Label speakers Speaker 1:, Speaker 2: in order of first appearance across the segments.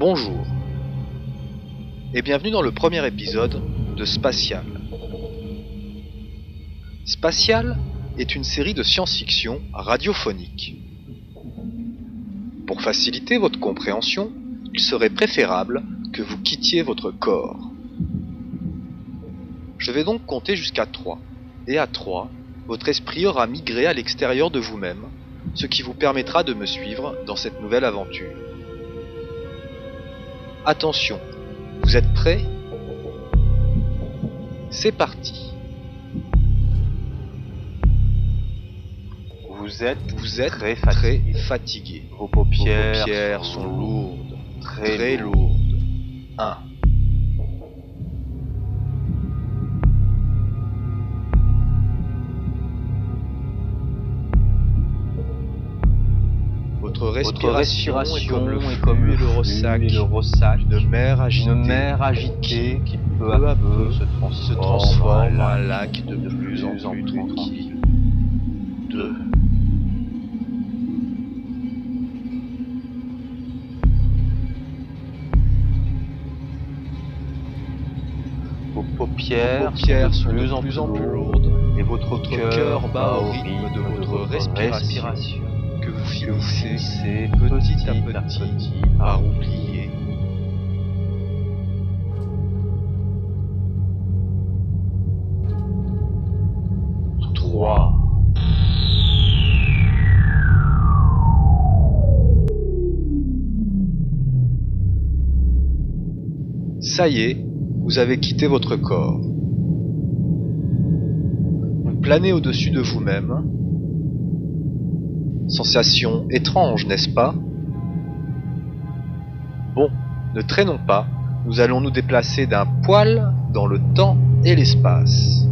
Speaker 1: Bonjour et bienvenue dans le premier épisode de Spatial. Spatial est une série de science-fiction radiophonique. Pour faciliter votre compréhension, il serait préférable que vous quittiez votre corps. Je vais donc compter jusqu'à 3, et à 3, votre esprit aura migré à l'extérieur de vous-même, ce qui vous permettra de me suivre dans cette nouvelle aventure. Attention, vous êtes prêts? C'est parti.
Speaker 2: Vous êtes,
Speaker 1: Vous êtes
Speaker 2: très
Speaker 1: très
Speaker 2: fatigué. Vos paupières,
Speaker 1: Vos paupières sont lourdes,
Speaker 2: très, lourdes.
Speaker 1: 1. Votre respiration,
Speaker 2: respiration
Speaker 1: est comme le flux
Speaker 2: comme le
Speaker 1: le ressac
Speaker 2: et le ressac.
Speaker 1: d'une mer agitée,
Speaker 2: Une mer agitée qui peu à peu se transforme,
Speaker 1: se transforme en un
Speaker 2: lac
Speaker 1: de plus en plus tranquille. 2.
Speaker 2: Vos paupières,
Speaker 1: paupières
Speaker 2: sont de plus en
Speaker 1: plus
Speaker 2: plus
Speaker 1: en plus
Speaker 2: lourdes. et votre
Speaker 1: Votre
Speaker 2: cœur bat au rythme de votre respiration,
Speaker 1: respiration finissez
Speaker 2: finissez
Speaker 1: petit à petit par oublier.
Speaker 2: Trois.
Speaker 1: Ça y est, vous avez quitté votre corps. Vous planez au-dessus de vous-même. Sensation étrange, n'est-ce pas? Bon, ne traînons pas, nous allons nous déplacer d'un poil dans le temps et l'espace.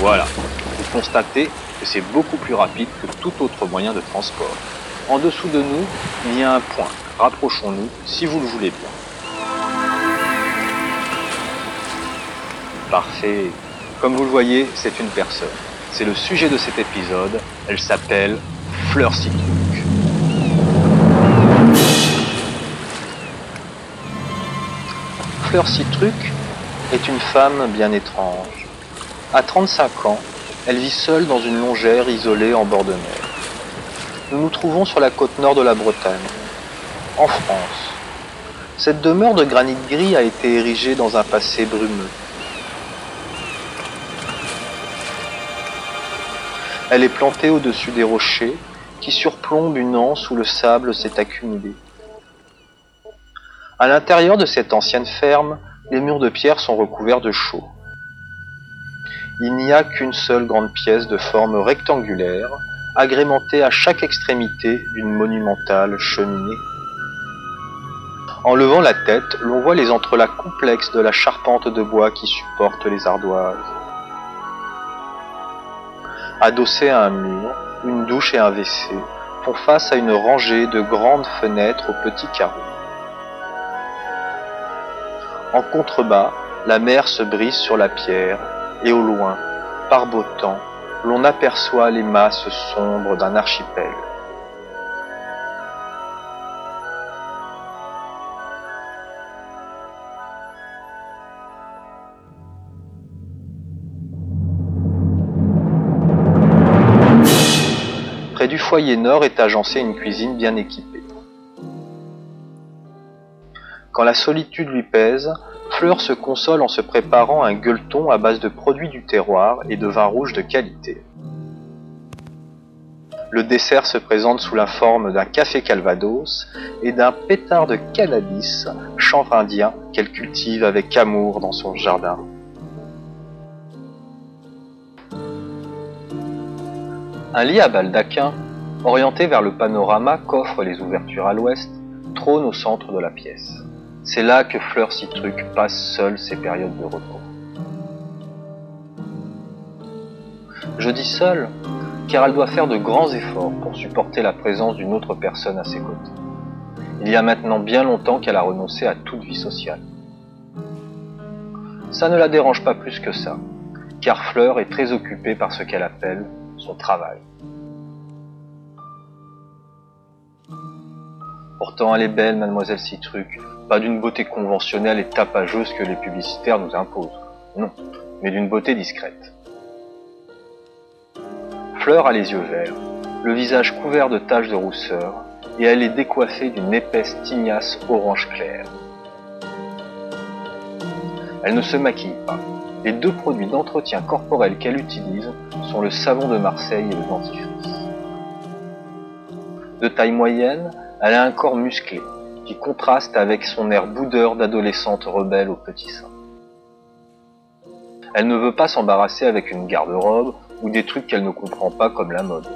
Speaker 2: Voilà. Vous constatez que c'est beaucoup plus rapide que tout autre moyen de transport. En dessous de nous, il y a un point. Rapprochons-nous si vous le voulez bien. Parfait. Comme vous le voyez, c'est une personne. C'est le sujet de cet épisode. Elle s'appelle Fleur Citruc. Fleur Citruc est une femme bien étrange. À 35 ans, elle vit seule dans une longère isolée en bord de mer. Nous nous trouvons sur la côte nord de la Bretagne, en France. Cette demeure de granit gris a été érigée dans un passé brumeux. Elle est plantée au-dessus des rochers qui surplombent une anse où le sable s'est accumulé. À l'intérieur de cette ancienne ferme, les murs de pierre sont recouverts de chaux. Il n'y a qu'une seule grande pièce de forme rectangulaire, agrémentée à chaque extrémité d'une monumentale cheminée. En levant la tête, l'on voit les entrelacs complexes de la charpente de bois qui supporte les ardoises. Adossés à un mur, une douche et un WC font face à une rangée de grandes fenêtres aux petits carreaux. En contrebas, la mer se brise sur la pierre et au loin, par beau temps, l'on aperçoit les masses sombres d'un archipel. Foyer nord est agencée une cuisine bien équipée. Quand la solitude lui pèse, Fleur se console en se préparant un gueuleton à base de produits du terroir et de vin rouge de qualité. Le dessert se présente sous la forme d'un café calvados et d'un pétard de cannabis, chanvre indien qu'elle cultive avec amour dans son jardin. Un lit à baldaquin, orienté vers le panorama qu'offrent les ouvertures à l'ouest, trône au centre de la pièce. C'est là que Fleur Citruc passe seule ses périodes de repos. Je dis seule, car elle doit faire de grands efforts pour supporter la présence d'une autre personne à ses côtés. Il y a maintenant bien longtemps qu'elle a renoncé à toute vie sociale. Ça ne la dérange pas plus que ça, car Fleur est très occupée par ce qu'elle appelle son travail. Pourtant, elle est belle, mademoiselle Citruc, pas d'une beauté conventionnelle et tapageuse que les publicitaires nous imposent. Non, mais d'une beauté discrète. Fleur a les yeux verts, le visage couvert de taches de rousseur, et elle est décoiffée d'une épaisse tignasse orange clair. Elle ne se maquille pas. Les deux produits d'entretien corporel qu'elle utilise sont le savon de Marseille et le dentifrice. De taille moyenne, elle a un corps musclé, qui contraste avec son air boudeur d'adolescente rebelle au petit sein. Elle ne veut pas s'embarrasser avec une garde-robe ou des trucs qu'elle ne comprend pas comme la mode.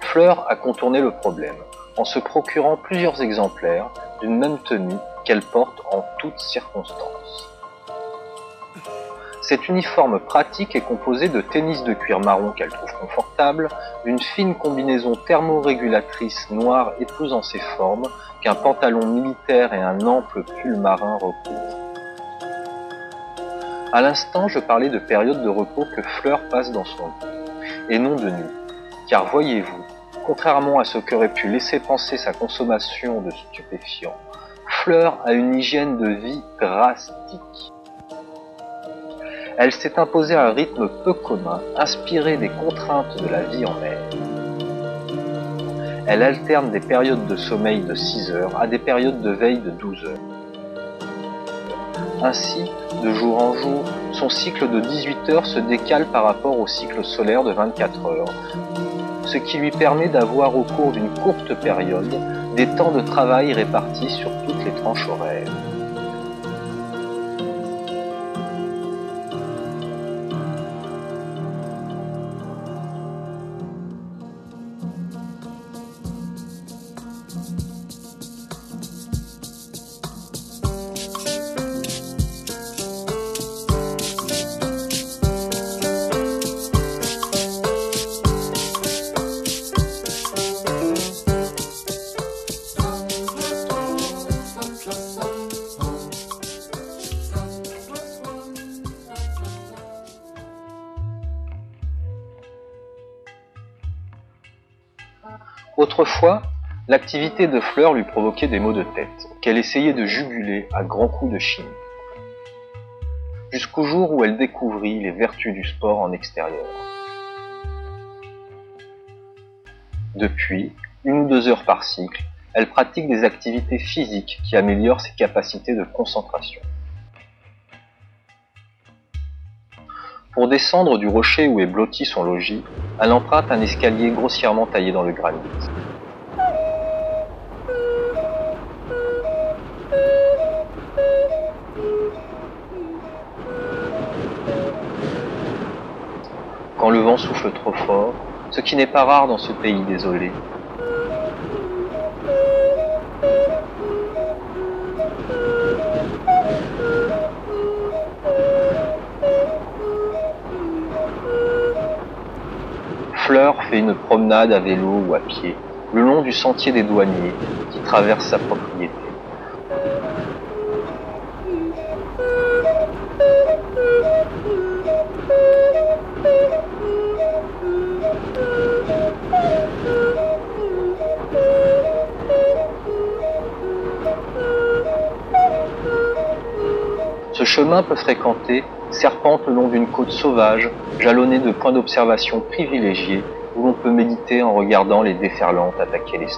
Speaker 2: Fleur a contourné le problème en se procurant plusieurs exemplaires d'une même tenue qu'elle porte en toutes circonstances. Cet uniforme pratique est composé de tennis de cuir marron qu'elle trouve confortable, d'une fine combinaison thermorégulatrice noire épousant ses formes, qu'un pantalon militaire et un ample pull marin recouvrent. À l'instant, je parlais de période de repos que Fleur passe dans son lit, et non de nuit. Car voyez-vous, Contrairement à ce qu'aurait pu laisser penser sa consommation de stupéfiants, Fleur a une hygiène de vie drastique. Elle s'est imposée un rythme peu commun, inspiré des contraintes de la vie en mer. Elle alterne des périodes de sommeil de 6 heures à des périodes de veille de 12 heures. Ainsi, de jour en jour, son cycle de 18 heures se décale par rapport au cycle solaire de 24 heures, ce qui lui permet d'avoir au cours d'une courte période des temps de travail répartis sur toutes les tranches horaires. Autrefois, l'activité de Fleur lui provoquait des maux de tête, qu'elle essayait de juguler à grands coups de chimie. Jusqu'au jour où elle découvrit les vertus du sport en extérieur. Depuis, une ou deux heures par cycle, elle pratique des activités physiques qui améliorent ses capacités de concentration. Pour descendre du rocher où est blotti son logis, elle emprunte un escalier grossièrement taillé dans le granit. Quand le vent souffle trop fort, ce qui n'est pas rare dans ce pays désolé, Fleur fait une promenade à vélo ou à pied le long du sentier des douaniers qui traverse sa propriété. Peut fréquenter serpente le long d'une côte sauvage, jalonnée de points d'observation privilégiés, où l'on peut méditer en regardant les déferlantes attaquer les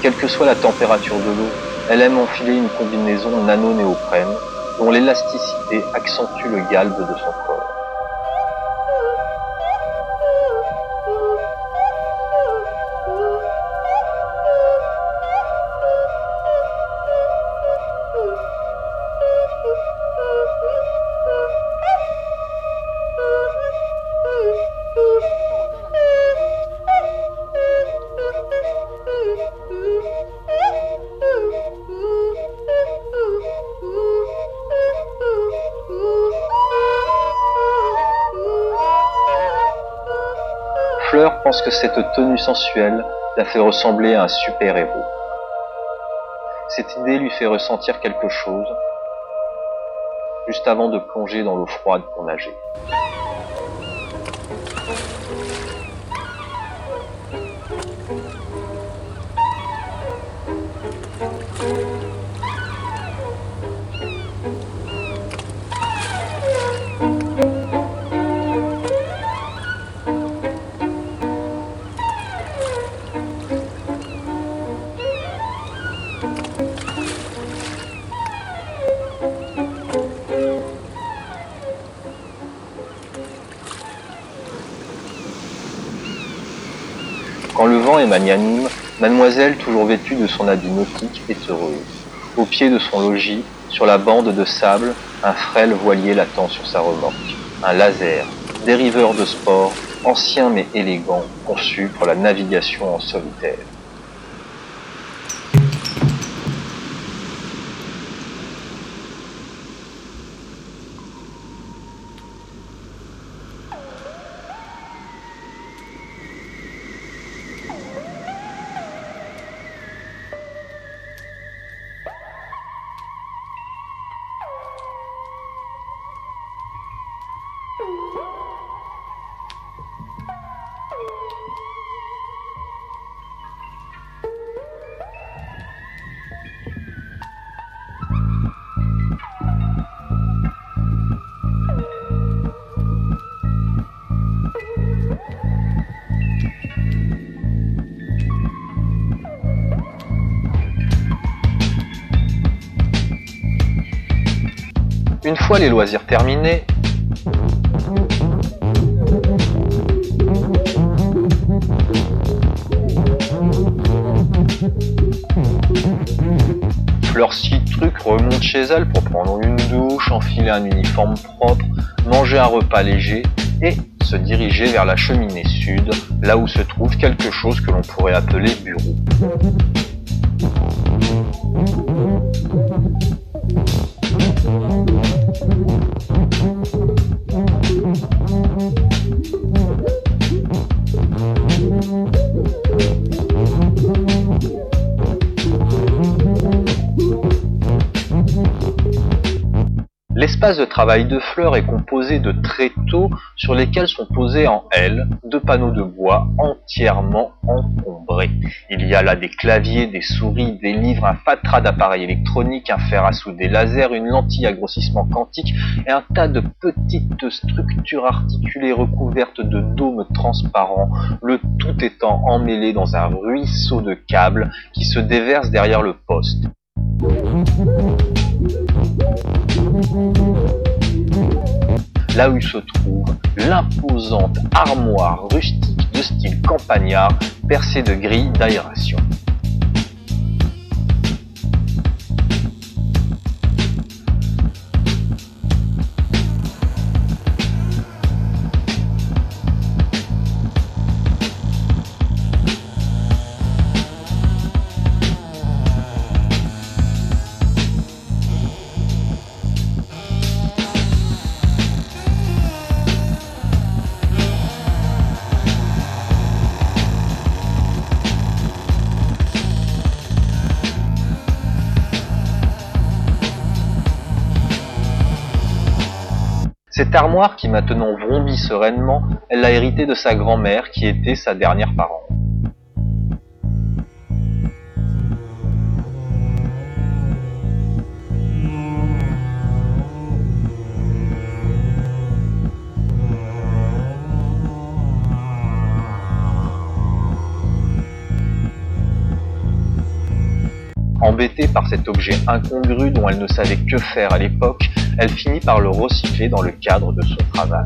Speaker 2: quelle que soit la température de l'eau, elle aime enfiler une combinaison nano-néoprène dont l'élasticité accentue le galbe de son corps. Pense que cette tenue sensuelle la fait ressembler à un super-héros. Cette idée lui fait ressentir quelque chose juste avant de plonger dans l'eau froide pour nager. Magnanime, mademoiselle, toujours vêtue de son habit nautique, est heureuse. Au pied de son logis, sur la bande de sable, un frêle voilier l'attend sur sa remorque. Un laser, dériveur de sport, ancien mais élégant, conçu pour la navigation en solitaire. Les loisirs terminés, Fleur Citruc remonte chez elle pour prendre une douche, enfiler un uniforme propre, manger un repas léger et se diriger vers la cheminée sud, là où se trouve quelque chose que l'on pourrait appeler bureau. L'espace de travail de Fleur est composé de tréteaux sur lesquels sont posés en L deux panneaux de bois entièrement encombrés. Il y a là des claviers, des souris, des livres, un fatras d'appareils électroniques, un fer à souder laser, une lentille à grossissement quantique et un tas de petites structures articulées recouvertes de dômes transparents, le tout étant emmêlé dans un ruisseau de câbles qui se déverse derrière le poste. Là où se trouve l'imposante armoire rustique de style campagnard percée de grilles d'aération. Cette armoire qui maintenant vrombit sereinement, elle l'a héritée de sa grand-mère qui était sa dernière parente. Embêtée par cet objet incongru dont elle ne savait que faire à l'époque, elle finit par le recycler dans le cadre de son travail.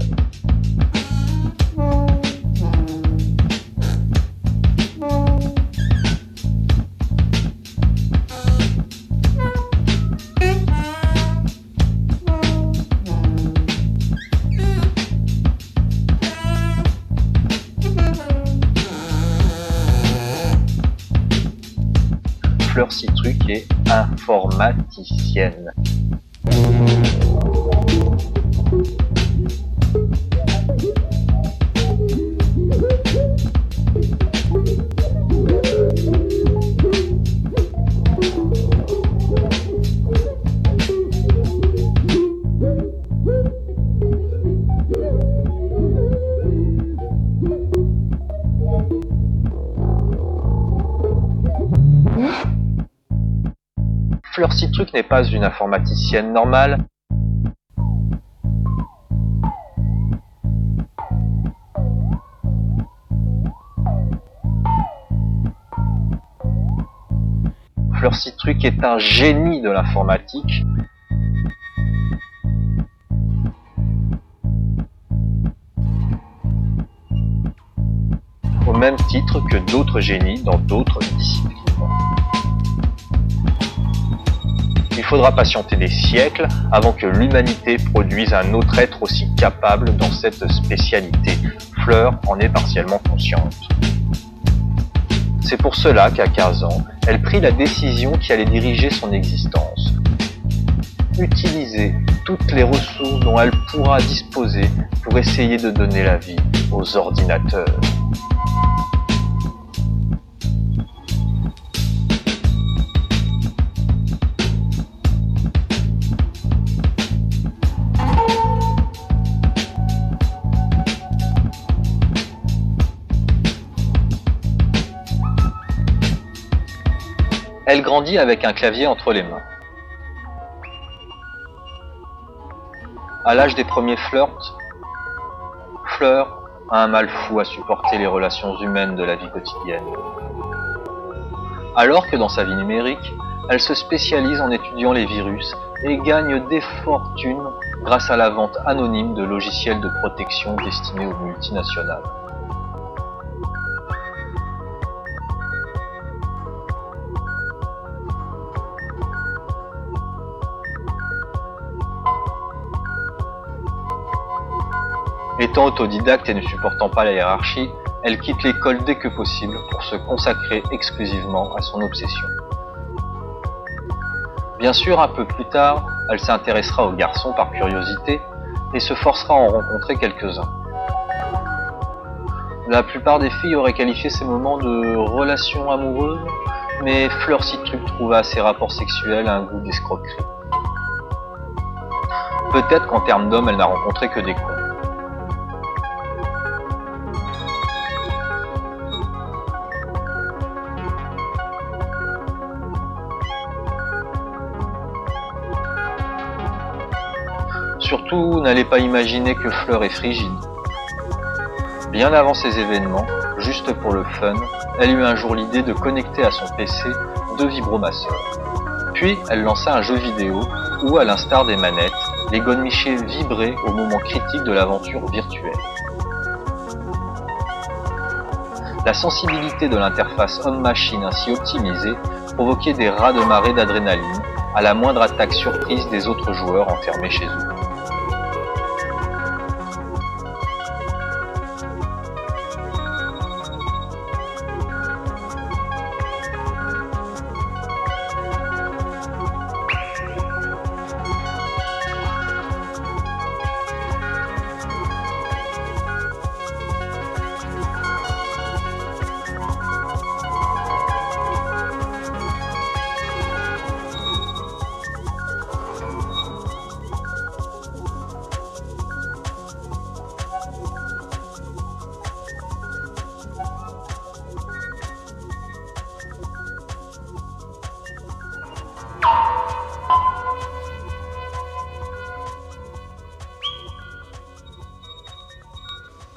Speaker 2: Fleur Citruc est informaticienne. Fleur Citruc n'est pas une informaticienne normale. Fleur Citruc est un génie de l'informatique. Au même titre que d'autres génies dans d'autres disciplines. Faudra patienter des siècles avant que l'humanité produise un autre être aussi capable dans cette spécialité. Fleur en est partiellement consciente. C'est pour cela qu'à 15 ans, elle prit la décision qui allait diriger son existence. Utiliser toutes les ressources dont elle pourra disposer pour essayer de donner la vie aux ordinateurs. Elle grandit avec un clavier entre les mains. À l'âge des premiers flirts, Fleur a un mal fou à supporter les relations humaines de la vie quotidienne. Alors que dans sa vie numérique, elle se spécialise en étudiant les virus et gagne des fortunes grâce à la vente anonyme de logiciels de protection destinés aux multinationales. Autodidacte et ne supportant pas la hiérarchie, elle quitte l'école dès que possible pour se consacrer exclusivement à son obsession. Bien sûr, un peu plus tard, elle s'intéressera aux garçons par curiosité et se forcera à en rencontrer quelques-uns. La plupart des filles auraient qualifié ces moments de relations amoureuses, mais Fleur Citruc trouva à ces rapports sexuels un goût d'escroquerie. Peut-être qu'en termes d'hommes, elle n'a rencontré que des cons. Surtout, n'allez pas imaginer que Fleur est frigide. Bien avant ces événements, juste pour le fun, elle eut un jour l'idée de connecter à son PC deux vibromasseurs. Puis, elle lança un jeu vidéo où, à l'instar des manettes, les godemichés vibraient au moment critique de l'aventure virtuelle. La sensibilité de l'interface homme-machine ainsi optimisée provoquait des rats de marée d'adrénaline à la moindre attaque surprise des autres joueurs enfermés chez eux.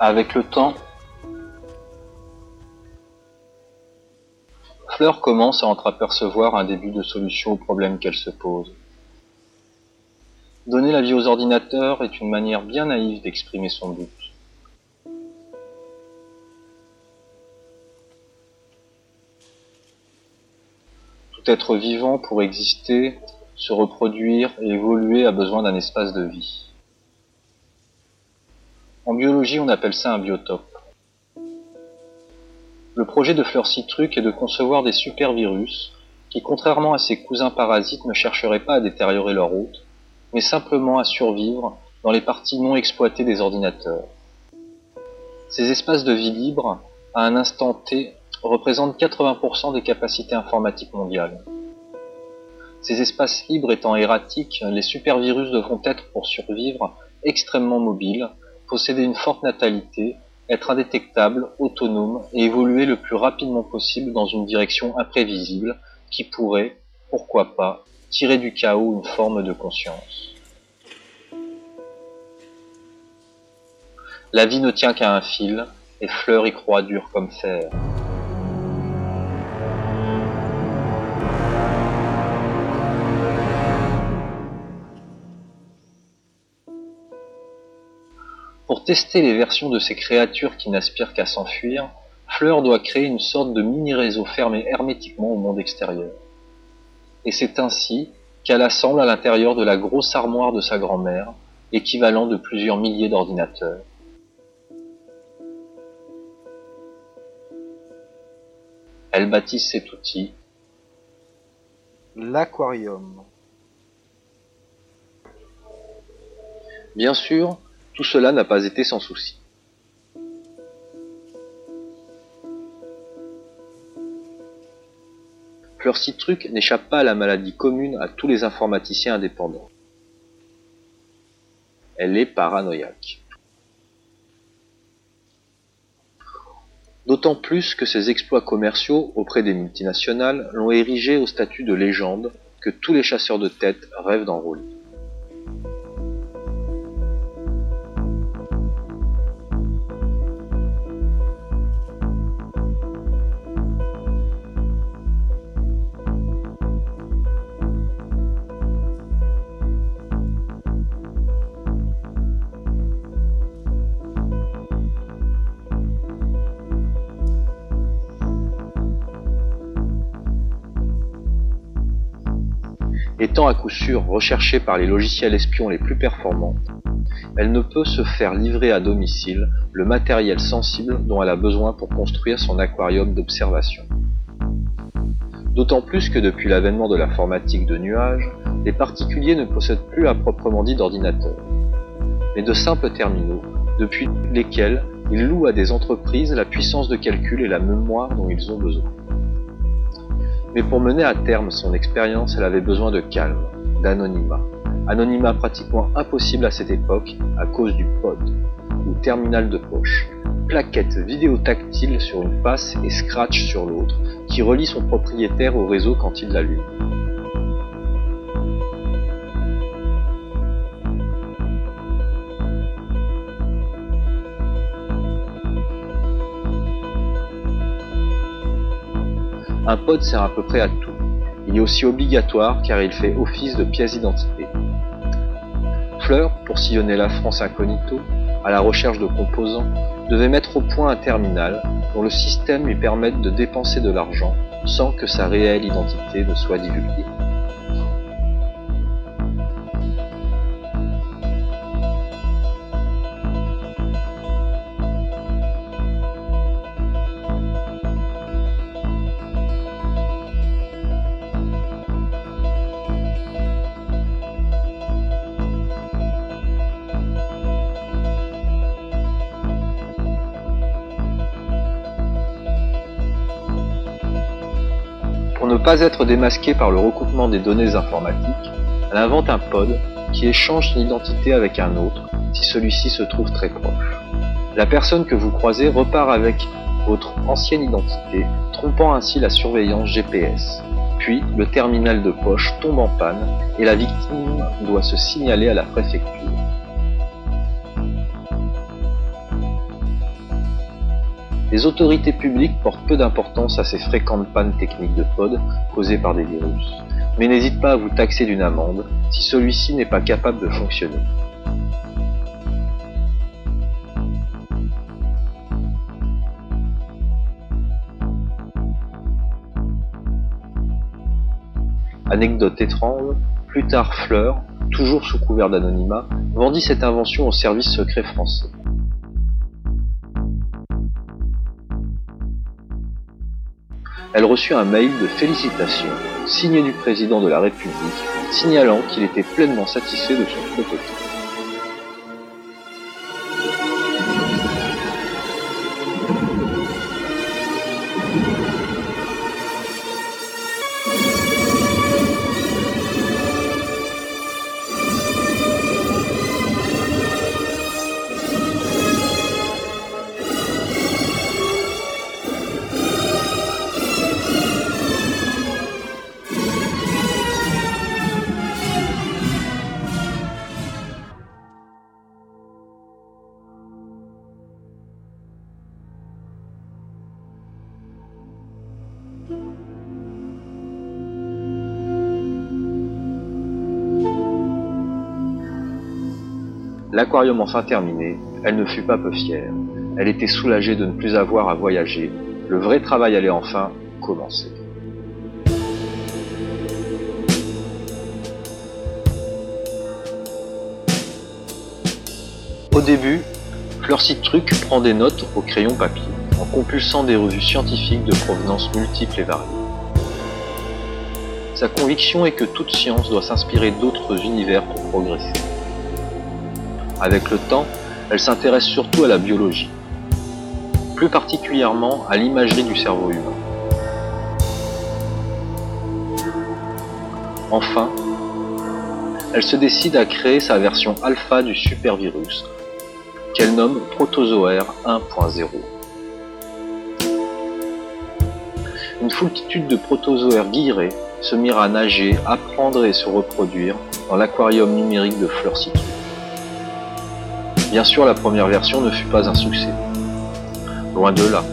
Speaker 2: Avec le temps, Fleur commence à entreapercevoir un début de solution au problème qu'elle se pose. Donner la vie aux ordinateurs est une manière bien naïve d'exprimer son doute. Tout être vivant pour exister, se reproduire et évoluer a besoin d'un espace de vie. En biologie, on appelle ça un biotope. Le projet de Fleur Citruc est de concevoir des supervirus qui, contrairement à ses cousins parasites, ne chercheraient pas à détériorer leur hôte, mais simplement à survivre dans les parties non exploitées des ordinateurs. Ces espaces de vie libre, à un instant T, représentent 80% des capacités informatiques mondiales. Ces espaces libres étant erratiques, les supervirus devront être, pour survivre, extrêmement mobiles, posséder une forte natalité, être indétectable, autonome et évoluer le plus rapidement possible dans une direction imprévisible qui pourrait, pourquoi pas, tirer du chaos une forme de conscience. La vie ne tient qu'à un fil, et Fleur y croit dur comme fer. Tester les versions de ces créatures qui n'aspirent qu'à s'enfuir, Fleur doit créer une sorte de mini-réseau fermé hermétiquement au monde extérieur. Et c'est ainsi qu'elle assemble à l'intérieur de la grosse armoire de sa grand-mère, équivalent de plusieurs milliers d'ordinateurs. Elle baptise cet outil
Speaker 1: L'aquarium.
Speaker 2: Bien sûr, tout cela n'a pas été sans souci. Fleur Citruc n'échappe pas à la maladie commune à tous les informaticiens indépendants. Elle est paranoïaque. D'autant plus que ses exploits commerciaux auprès des multinationales l'ont érigée au statut de légende que tous les chasseurs de tête rêvent d'enrôler. Étant à coup sûr recherchée par les logiciels espions les plus performants, elle ne peut se faire livrer à domicile le matériel sensible dont elle a besoin pour construire son aquarium d'observation. D'autant plus que depuis l'avènement de l'informatique de nuage, les particuliers ne possèdent plus à proprement dit d'ordinateur, mais de simples terminaux, depuis lesquels ils louent à des entreprises la puissance de calcul et la mémoire dont ils ont besoin. Mais pour mener à terme son expérience, elle avait besoin de calme, d'anonymat. Anonymat pratiquement impossible à cette époque à cause du pod, ou terminal de poche. Plaquette vidéo tactile sur une passe et scratch sur l'autre, qui relie son propriétaire au réseau quand il l'allume. Un pod sert à peu près à tout. Il est aussi obligatoire car il fait office de pièce d'identité. Fleur, pour sillonner la France incognito, à la recherche de composants, devait mettre au point un terminal dont le système lui permette de dépenser de l'argent sans que sa réelle identité ne soit divulguée. Pas être démasquée par le recoupement des données informatiques, elle invente un pod qui échange son identité avec un autre si celui-ci se trouve très proche. La personne que vous croisez repart avec votre ancienne identité, trompant ainsi la surveillance GPS. Puis, le terminal de poche tombe en panne et la victime doit se signaler à la préfecture. Les autorités publiques portent peu d'importance à ces fréquentes pannes techniques de pod causées par des virus, mais n'hésitent pas à vous taxer d'une amende si celui-ci n'est pas capable de fonctionner. Anecdote étrange, plus tard Fleur, toujours sous couvert d'anonymat, vendit cette invention au service secret français. Elle reçut un mail de félicitations signé du président de la République, signalant qu'il était pleinement satisfait de son prototype. L'aquarium enfin terminé, elle ne fut pas peu fière. Elle était soulagée de ne plus avoir à voyager. Le vrai travail allait enfin commencer. Au début, Fleur Truc prend des notes au crayon papier, en compulsant des revues scientifiques de provenance multiples et variées. Sa conviction est que toute science doit s'inspirer d'autres univers pour progresser. Avec le temps, elle s'intéresse surtout à la biologie, plus particulièrement à l'imagerie du cerveau humain. Enfin, elle se décide à créer sa version alpha du supervirus, qu'elle nomme Protozoaire 1.0. Une foultitude de protozoaires guillerés se mirent à nager, apprendre et se reproduire dans l'aquarium numérique de Fleur Bien sûr, la première version ne fut pas un succès. Loin de là.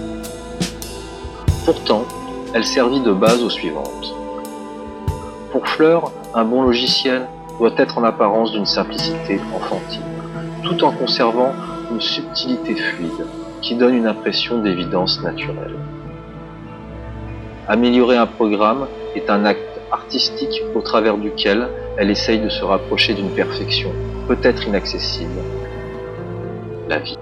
Speaker 2: Pourtant, elle servit de base aux suivantes. Pour Fleur, un bon logiciel doit être en apparence d'une simplicité enfantine, tout en conservant une subtilité fluide qui donne une impression d'évidence naturelle. Améliorer un programme est un acte artistique au travers duquel elle essaye de se rapprocher d'une perfection peut-être inaccessible. La vie.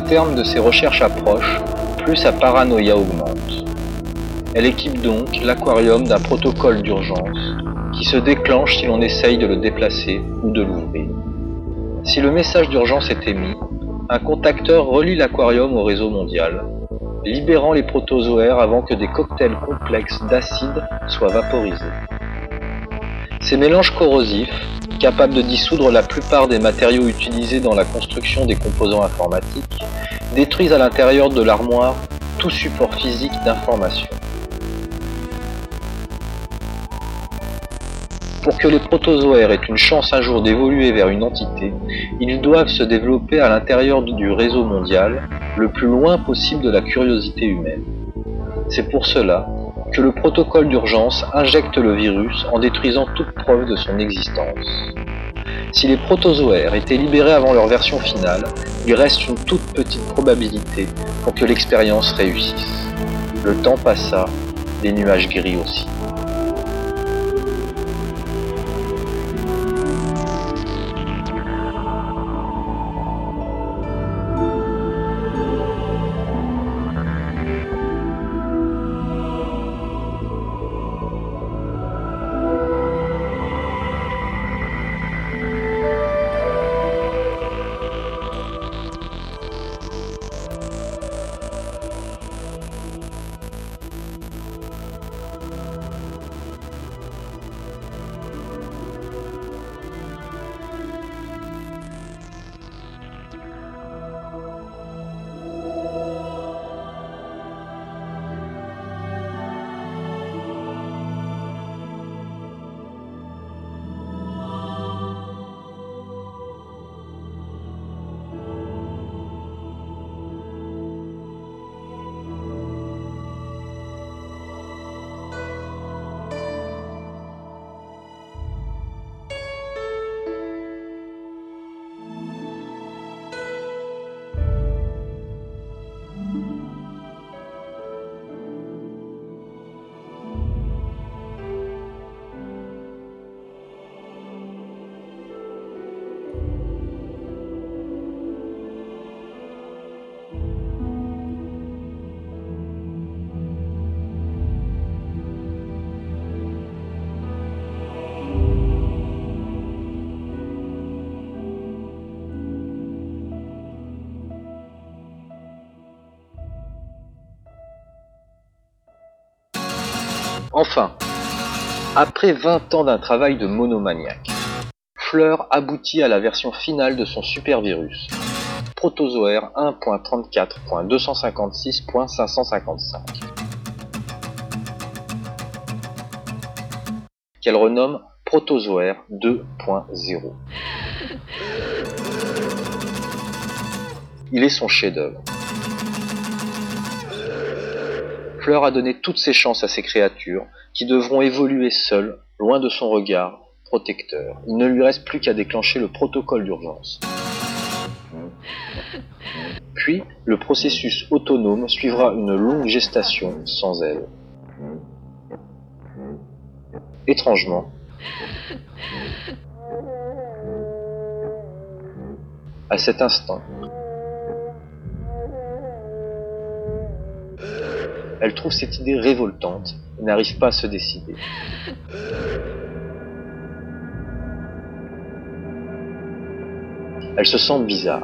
Speaker 2: Terme de ses recherches approche, plus sa paranoïa augmente. Elle équipe donc l'aquarium d'un protocole d'urgence qui se déclenche si l'on essaye de le déplacer ou de l'ouvrir. Si le message d'urgence est émis, un contacteur relie l'aquarium au réseau mondial, libérant les protozoaires avant que des cocktails complexes d'acide soient vaporisés. Ces mélanges corrosifs capable de dissoudre la plupart des matériaux utilisés dans la construction des composants informatiques, détruisent à l'intérieur de l'armoire tout support physique d'information. Pour que les protozoaires aient une chance un jour d'évoluer vers une entité, ils doivent se développer à l'intérieur du réseau mondial, le plus loin possible de la curiosité humaine. C'est pour cela que le protocole d'urgence injecte le virus en détruisant toute preuve de son existence. Si les protozoaires étaient libérés avant leur version finale, il reste une toute petite probabilité pour que l'expérience réussisse. Le temps passa, les nuages gris aussi. Enfin, après 20 ans d'un travail de monomaniaque, Fleur aboutit à la version finale de son supervirus, protozoaire 1.34.256.555, qu'elle renomme protozoaire 2.0. Il est son chef-d'œuvre. A donné toutes ses chances à ces créatures qui devront évoluer seules, loin de son regard protecteur. Il ne lui reste plus qu'à déclencher le protocole d'urgence. Puis, le processus autonome suivra une longue gestation sans elle. Étrangement, à cet instant, elle trouve cette idée révoltante et n'arrive pas à se décider. Elle se sent bizarre.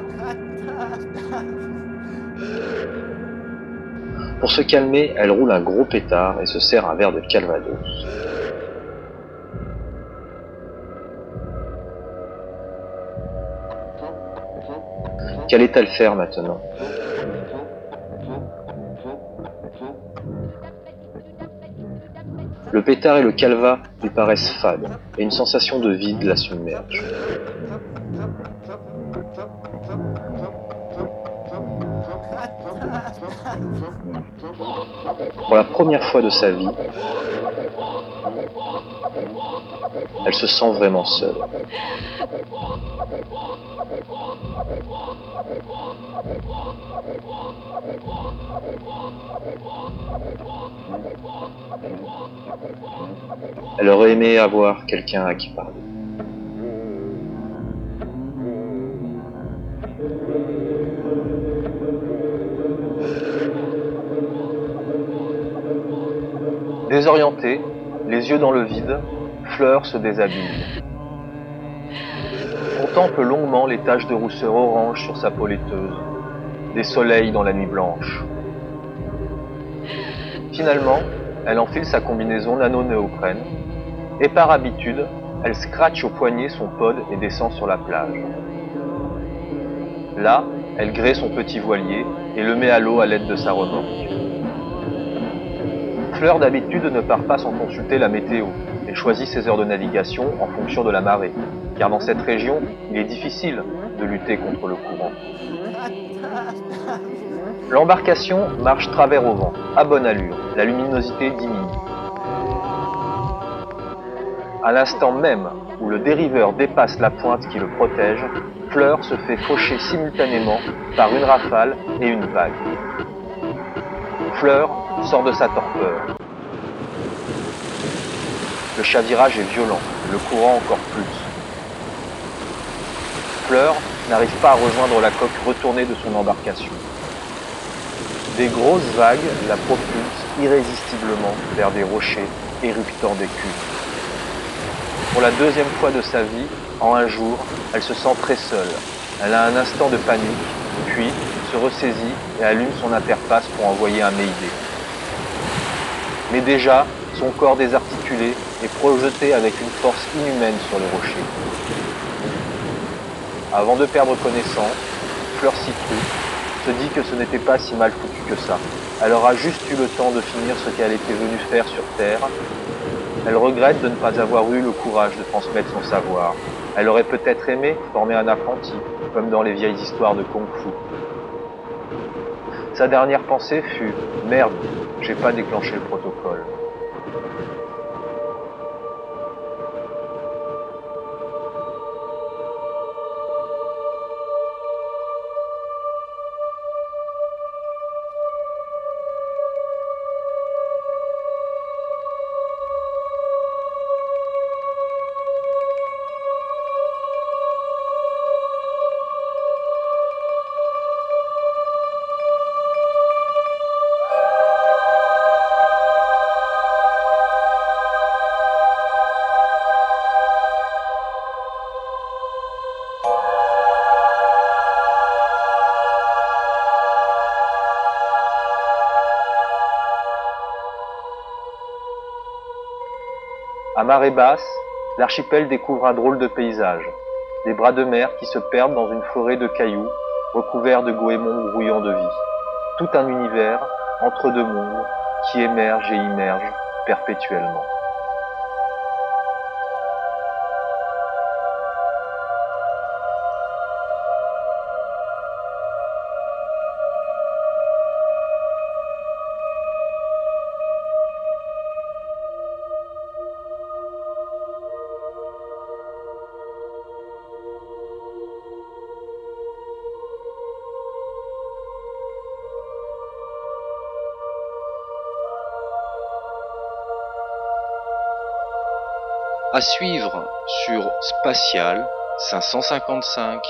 Speaker 2: Pour se calmer, elle roule un gros pétard et se sert un verre de calvados. Qu'allait-elle faire maintenant? Le pétard et le calva lui paraissent fades, et une sensation de vide la submerge. Pour la première fois de sa vie, elle se sent vraiment seule. Elle aurait aimé avoir quelqu'un à qui parler. Désorientée, les yeux dans le vide, Fleur se déshabille. Contemple longuement les taches de rousseur orange sur sa peau laiteuse, des soleils dans la nuit blanche. Finalement, elle enfile sa combinaison nano-néoprène et par habitude, elle scratche au poignet son pod et descend sur la plage. Là, elle grée son petit voilier et le met à l'eau à l'aide de sa remorque. Fleur d'habitude ne part pas sans consulter la météo et choisit ses heures de navigation en fonction de la marée, car dans cette région, il est difficile de lutter contre le courant. L'embarcation marche travers au vent, à bonne allure, la luminosité diminue. À l'instant même où le dériveur dépasse la pointe qui le protège, Fleur se fait faucher simultanément par une rafale et une vague. Fleur sort de sa torpeur. Le chavirage est violent, le courant encore plus. N'arrive pas à rejoindre la coque retournée de son embarcation. Des grosses vagues la propulsent irrésistiblement vers des rochers éruptant des cuves. Pour la deuxième fois de sa vie, en un jour, elle se sent très seule. Elle a un instant de panique, puis se ressaisit et allume son interface pour envoyer un Mayday. Mais déjà, son corps désarticulé est projeté avec une force inhumaine sur les rochers. Avant de perdre connaissance, Fleur Citru se dit que ce n'était pas si mal foutu que ça. Elle aura juste eu le temps de finir ce qu'elle était venue faire sur Terre. Elle regrette de ne pas avoir eu le courage de transmettre son savoir. Elle aurait peut-être aimé former un apprenti, comme dans les vieilles histoires de Kung Fu. Sa dernière pensée fut Merde, j'ai pas déclenché le protocole. À marée basse, l'archipel découvre un drôle de paysage. Des bras de mer qui se perdent dans une forêt de cailloux recouverts de goémons grouillants de vie. Tout un univers entre deux mondes qui émerge et immerge perpétuellement.
Speaker 1: À suivre sur Spatial 555.